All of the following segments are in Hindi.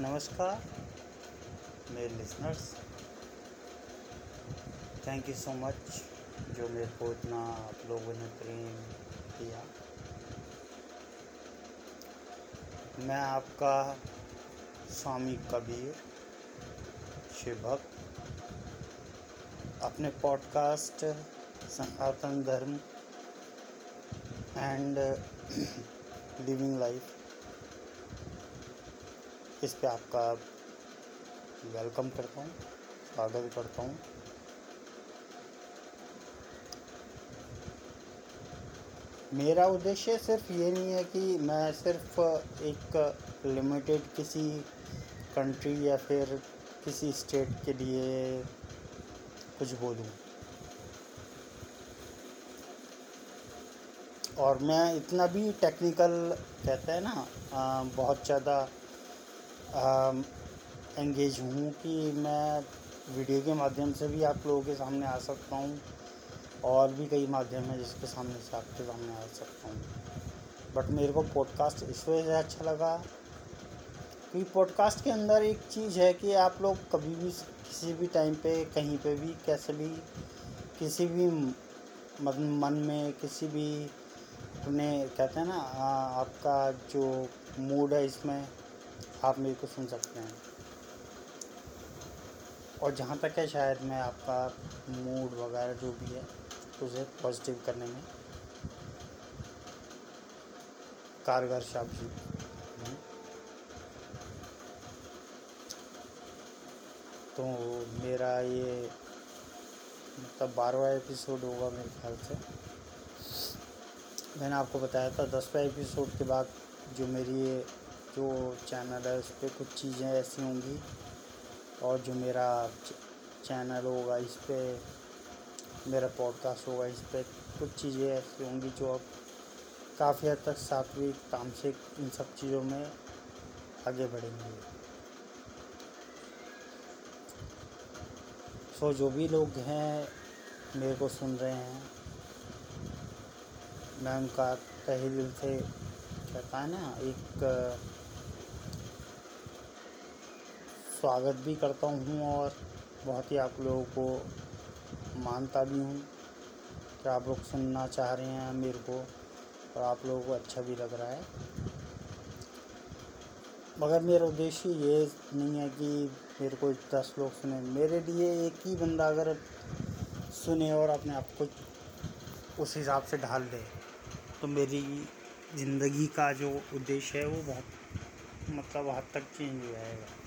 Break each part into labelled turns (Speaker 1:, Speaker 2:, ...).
Speaker 1: नमस्कार, मेरे listeners thank you so much जो मेरे को इतना आप लोगों ने प्रेम दिया मैं आपका स्वामी कबीर शिव भक्त, अपने पॉडकास्ट सनातन धर्म एंड लिविंग लाइफ इस पे आपका वेलकम करता हूँ, स्वागत करता हूँ। मेरा उद्देश्य सिर्फ़ ये नहीं है कि मैं सिर्फ़ एक लिमिटेड किसी कंट्री या फिर किसी स्टेट के लिए कुछ बोलूँ। और मैं इतना भी टेक्निकल कहते हैं ना बहुत ज़्यादा एंगेज हूँ कि मैं वीडियो के माध्यम से भी आप लोगों के सामने आ सकता हूँ और भी कई माध्यम हैं जिसके सामने से आपके सामने आ सकता हूँ। बट मेरे को पॉडकास्ट इस वजह से अच्छा लगा क्योंकि पॉडकास्ट के अंदर एक चीज़ है कि आप लोग कभी भी किसी भी टाइम पे, कहीं पे भी, कैसे भी, किसी भी मन में, किसी भी अपने, कहते हैं ना आपका जो मूड है इसमें आप मेरे को सुन सकते हैं। और जहाँ तक है शायद मैं आपका मूड वगैरह जो भी है, उसे पॉजिटिव करने में कारगर साबित तो मेरा ये मतलब बारहवा एपिसोड होगा मेरे ख्याल से। मैंने आपको बताया था, दसवा एपिसोड के बाद जो मेरी ये जो चैनल है, उस पर कुछ चीज़ें ऐसी होंगी। और जो मेरा चैनल होगा, इस पर मेरा पॉडकास्ट होगा, इस पर कुछ चीज़ें ऐसी होंगी जो अब काफ़ी हद तक सात्विक तामसिक इन सब चीज़ों में आगे बढ़ेंगे। सो जो भी लोग हैं, मेरे को सुन रहे हैं, मैं उनका तहे दिल से कहता है ना, एक स्वागत भी करता हूँ और बहुत ही आप लोगों को मानता भी हूँ कि आप लोग सुनना चाह रहे हैं मेरे को और आप लोगों को अच्छा भी लग रहा है। मगर मेरा उद्देश्य ये नहीं है कि मेरे को दस लोग सुने। मेरे लिए एक ही बंदा अगर सुने और अपने आप को उस हिसाब से ढाल दे तो मेरी ज़िंदगी का जो उद्देश्य है वो बहुत मतलब हद तक चेंज हो जाएगा।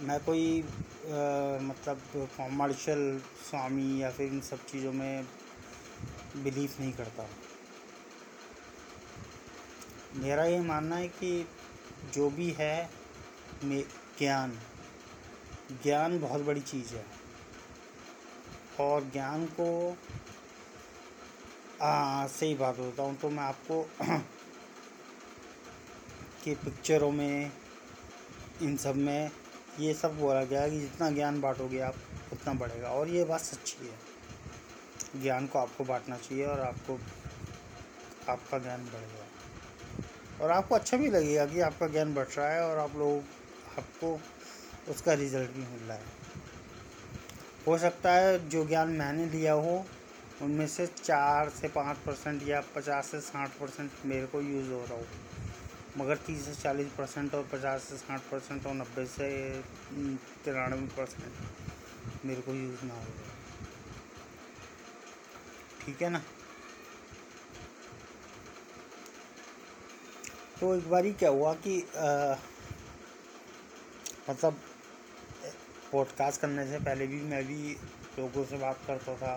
Speaker 1: मैं कोई आ, मतलब कॉमर्शियल स्वामी या फिर इन सब चीज़ों में बिलीव नहीं करता। मेरा ये मानना है कि जो भी है ज्ञान। ज्ञान बहुत बड़ी चीज़ है। और ज्ञान को सही बात होता हूँ तो मैं आपको कि पिक्चरों में इन सब में ये सब बोला गया है कि जितना ज्ञान बांटोगे आप, उतना बढ़ेगा। और ये बात सच्ची है। ज्ञान को आपको बांटना चाहिए और आपको, आपका ज्ञान बढ़ेगा। और आपको अच्छा भी लगेगा कि आपका ज्ञान बढ़ रहा है और आप लोग, आपको उसका रिज़ल्ट भी मिल रहा है। हो सकता है जो ज्ञान मैंने लिया हो, उनमें से चार से पाँच परसेंट या पचास से साठ परसेंट मेरे को यूज़ हो रहा हो। मगर तीस से चालीस परसेंट और पचास से साठ परसेंट और नब्बे से तिरानवे परसेंट मेरे को यूज़ ना हो ठीक है ना? तो एक बार क्या हुआ कि मतलब पॉडकास्ट करने से पहले भी मैं भी लोगों से बात करता था।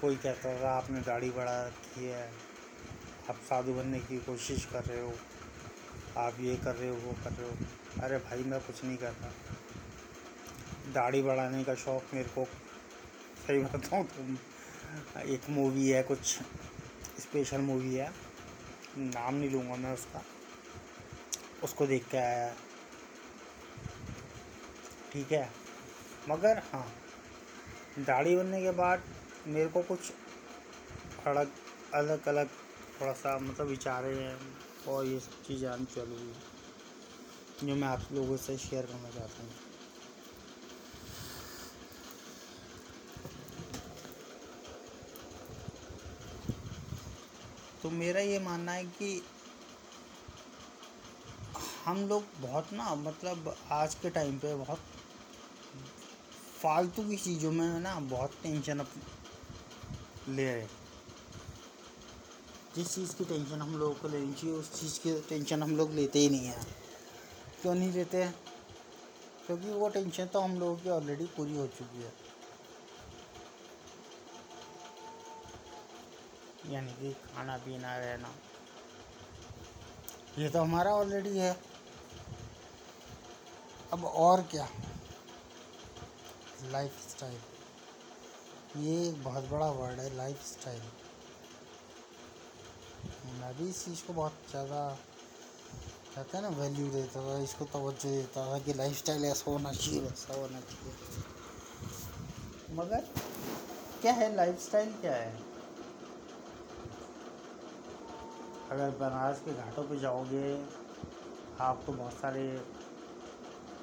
Speaker 1: कोई कहता था, आपने गाड़ी बढ़ा रखी है, आप साधु बनने की कोशिश कर रहे हो। आप ये कर रहे हो, वो कर रहे हो। अरे भाई, मैं कुछ नहीं करता दाढ़ी बढ़ाने का शौक़ मेरे को। सही बताऊँ तो एक मूवी है, कुछ स्पेशल मूवी है। नाम नहीं लूँगा मैं उसका। उसको देख के आया ठीक है। मगर हाँ दाढ़ी बनने के बाद मेरे को कुछ अलग अलग अलग थोड़ा सा मतलब विचारे हैं। और ये सब चीज़ें आनी चालू हुई जो मैं आप लोगों से शेयर करना चाहता हूँ। तो मेरा ये मानना है कि हम लोग बहुत ना मतलब आज के टाइम पे बहुत फालतू की चीज़ों में ना बहुत टेंशन अप ले रहे जिस चीज़ की टेंशन हम लोगों को लेनी चाहिए, उस चीज़ की टेंशन हम लोग लेते ही नहीं हैं। क्यों नहीं लेते हैं? क्योंकि वो टेंशन तो हम लोगों की ऑलरेडी पूरी हो चुकी है। यानी कि खाना, पीना, रहना। ये तो हमारा ऑलरेडी है। अब और क्या? लाइफ स्टाइल ये एक बहुत बड़ा वर्ड है लाइफ स्टाइल मैं भी इस चीज़ को बहुत ज़्यादा कहते हैं ना वैल्यू देता था इसको तवज्जो देता था कि लाइफ स्टाइल ऐसा होना चाहिए वैसा होना चाहिए। मगर क्या है लाइफ स्टाइल क्या है? अगर बनारस के घाटों पे जाओगे आपको बहुत सारे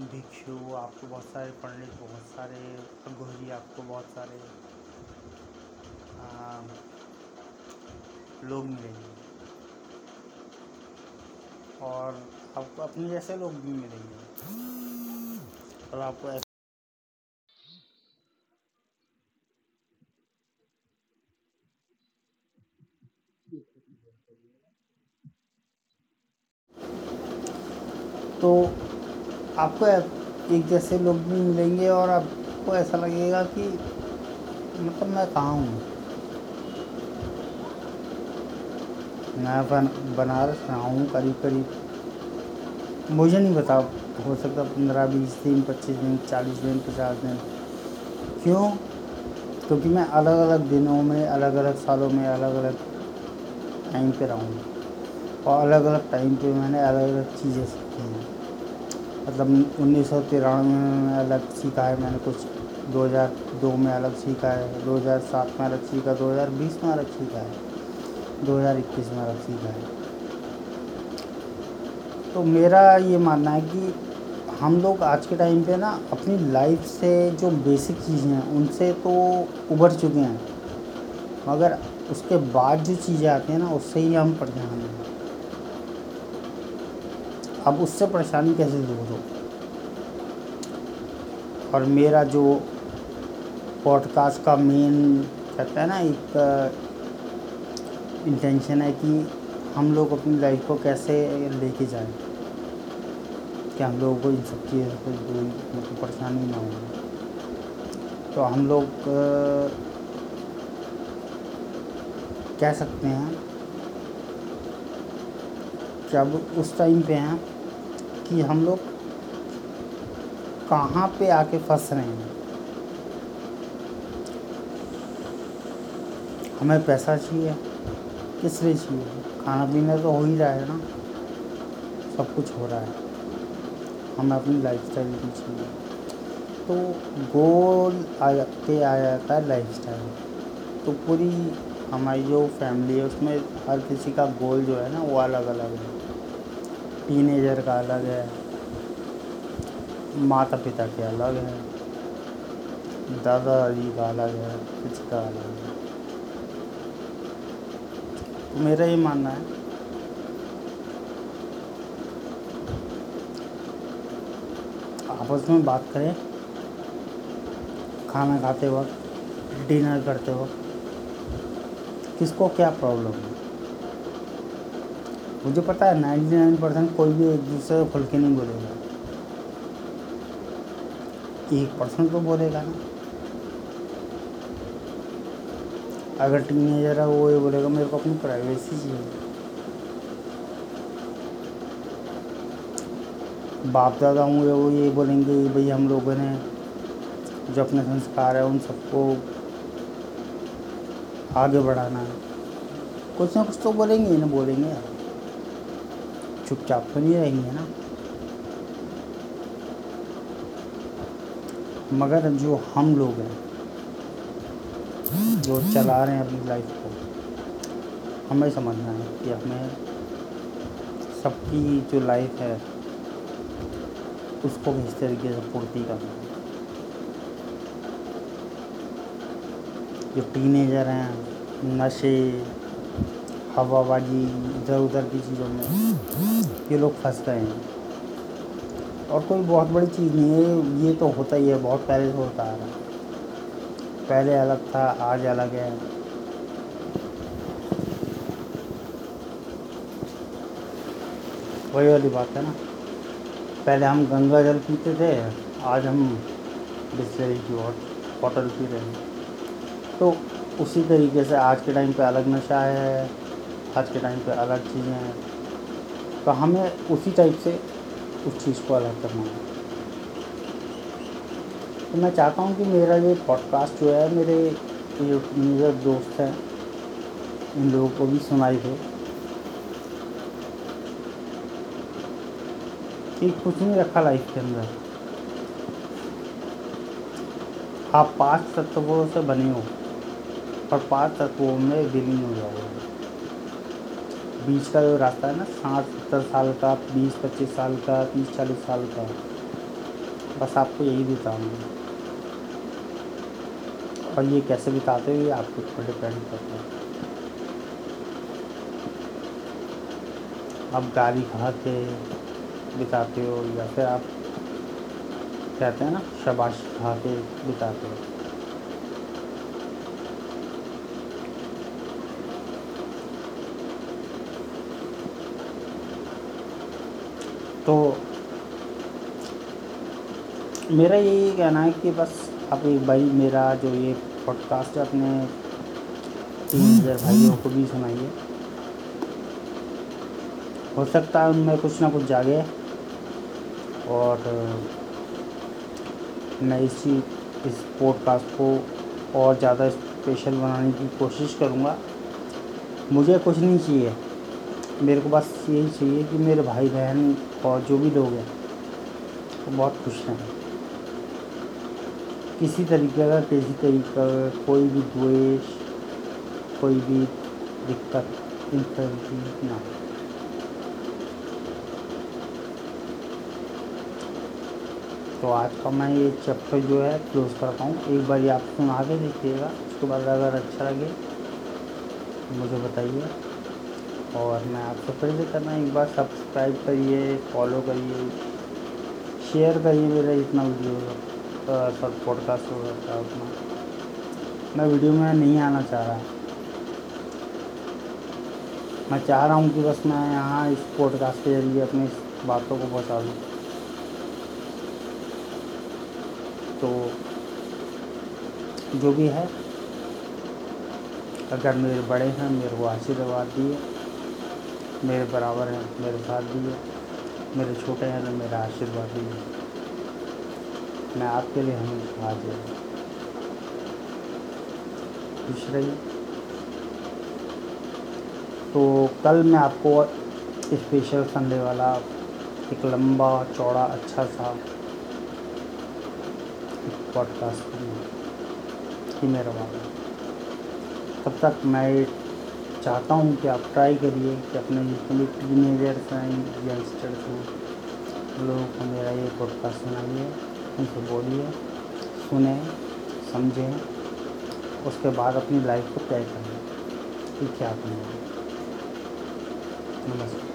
Speaker 1: भिक्षु आपको बहुत सारे पंडित बहुत सारे अघोरी आपको बहुत सारे आ, लोग मिलेंगे। और आपको अपने जैसे लोग भी मिलेंगे। और आपको तो आपको एक जैसे लोग भी मिलेंगे और आपको ऐसा लगेगा कि मतलब मैं कहाँ हूँ? मैं बन बनारस रहा हूँ करीब करीब। मुझे नहीं बता हो सकता पंद्रह, बीस दिन, पच्चीस दिन, चालीस दिन, पचास दिन। क्यों? क्योंकि मैं अलग अलग दिनों में अलग अलग सालों में अलग अलग टाइम पे रहा। और अलग अलग टाइम पे मैंने अलग अलग चीज़ें सीखी हैं। मतलब उन्नीस सौ तिरानवे में मैं अलग सीखा है मैंने कुछ। 2002 में अलग सीखा है 2007 में अलग सीखा 2020 में अलग सीखा है। 2021 में अलग सीखा है। तो मेरा ये मानना है कि हम लोग आज के टाइम पे ना अपनी लाइफ से जो बेसिक चीज़ें हैं, उनसे तो उभर चुके हैं। मगर उसके बाद जो चीज़ें आती हैं ना, उससे ही हम परेशान हैं। अब उससे परेशानी कैसे दूर हो? और मेरा जो पॉडकास्ट का मेन कहता है ना, एक इंटेंशन है कि हम लोग अपनी लाइफ को कैसे लेके जाएँ। कि हम लोगों को इन सब चीज़ों से कोई मतलब परेशानी ना हो। तो हम लोग कह सकते हैं कि अब उस टाइम पे हैं कि हम लोग कहाँ पे आके फंस रहे हैं। हमें पैसा चाहिए। किस लिए चाहिए खाना पीना तो हो ही रहा है ना। सब कुछ हो रहा है। हमें अपनी लाइफ स्टाइल भी चाहिए। तो गोल आ के आ जाता है लाइफ स्टाइल तो पूरी हमारी जो फैमिली है, उसमें हर किसी का गोल जो है ना, वो अलग अलग है। टीनेजर का अलग है। माता पिता के अलग है। दादाजी का अलग है। किसी का अलग है। मेरा ये मानना है। आपस में बात करें। खाना खाते वक्त, डिनर करते वक्त, किसको क्या प्रॉब्लम है? मुझे पता है नाइन्टी नाइन परसेंट कोई भी एक दूसरे को खुल के नहीं बोलेगा। एक परसेंट तो बोलेगा ना। अगर टीनेजर है वो ये बोलेगा, मेरे को अपनी प्राइवेसी चाहिए। बाप दादा होंगे, वो ये बोलेंगे, भाई, हम लोगों ने जो अपने संस्कार है, उन सबको आगे बढ़ाना है। कुछ ना कुछ तो बोलेंगे ना बोलेंगे। चुपचाप तो नहीं रहेंगे ना। मगर जो हम लोग हैं जो चला रहे हैं अपनी लाइफ को। हमें समझना है कि हमें सबकी जो लाइफ है, उसको भी इस तरीके से पूर्ति करना है। जो टीनेजर हैं, नशे, हवाबाजी इधर उधर की चीज़ों में, ये लोग फंस गए हैं। और कोई बहुत बड़ी चीज़ नहीं है, ये तो होता ही है, बहुत पहले से होता आ रहा है। पहले अलग था, आज अलग है। वही वाली बात है ना। पहले हम गंगा जल पीते थे, आज हम बिस्लरी की बॉटल पी रहे हैं। तो उसी तरीके से आज के टाइम पे अलग नशा है, आज के टाइम पे अलग चीज़ें हैं। तो हमें उसी टाइप से उस चीज़ को अलग करना है। तो मैं चाहता हूँ कि मेरा ये पॉडकास्ट जो है, मेरे जो मेरे दोस्त हैं, इन लोगों को भी सुनाई दे कि कुछ नहीं रखा लाइफ के अंदर। आप पाँच तत्वों से बने हो, और पाँच तत्वों में विलीन हो जाओगे। बीच का जो रास्ता है ना, साठ सत्तर साल का, बीस पच्चीस साल का, तीस चालीस साल का बस आपको यही बिताऊँगी और ये कैसे बिताते हो, ये आपके ऊपर डिपेंड करता है। आप गाली खा के बिताते हो या फिर आप कहते हैं ना, शबाश खा के बिताते हो तो मेरा यही कहना है कि बस आप एक भाई मेरा जो ये पॉडकास्ट है, अपने टीनेजर भाइयों को भी सुनाइए। हो सकता है उनमें कुछ ना कुछ जागे और मैं इसी, इस पॉडकास्ट को और ज़्यादा स्पेशल बनाने की कोशिश करूँगा। मुझे कुछ नहीं चाहिए। मेरे को बस यही चाहिए कि मेरे भाई बहन और जो भी लोग हैं, वो बहुत खुश रहें। किसी तरीके का, किसी तरीके का कोई भी द्वेष, कोई भी दिक्कत इंफर्टी ना तो आज का मैं ये चैप्टर जो है क्लोज करता हूँ। एक बार आप सुना के देखिएगा, उसके बाद अगर अच्छा लगे, मुझे बताइए। और मैं आपसे फिर से करना एक बार सब्सक्राइब करिए फॉलो करिए शेयर करिए मेरा इतना वीडियो सब पॉडकास्ट हो रहा है उतना मैं वीडियो में नहीं आना चाह रहा। मैं चाह रहा हूँ कि बस मैं यहाँ इस पॉडकास्ट के ज़रिए अपनी बातों को पहुँचा दूँ। तो जो भी है, अगर मेरे बड़े हैं, मेरे को आशीर्वाद दिए, मेरे बराबर हैं, मेरे साथ दिए, मेरे छोटे हैं तो मेरा आशीर्वाद दिए। मैं आपके लिए हमेशा हाजिर हूँ खुश रहिए। तो कल मैं आपको स्पेशल संडे वाला एक लंबा, चौड़ा अच्छा सा पॉडकास्ट कि मेरा वाला। तब तक मैं चाहता हूँ कि आप ट्राई करिए कि अपने जितने टीनेजर्स हैं यंगस्टर्स हैं, लोगों को मेरा ये पॉडकास्ट सुनाइए। उनसे बोलिए, सुने, समझें, उसके बाद अपनी लाइफ को तय करें कि क्या करना है। नमस्कार।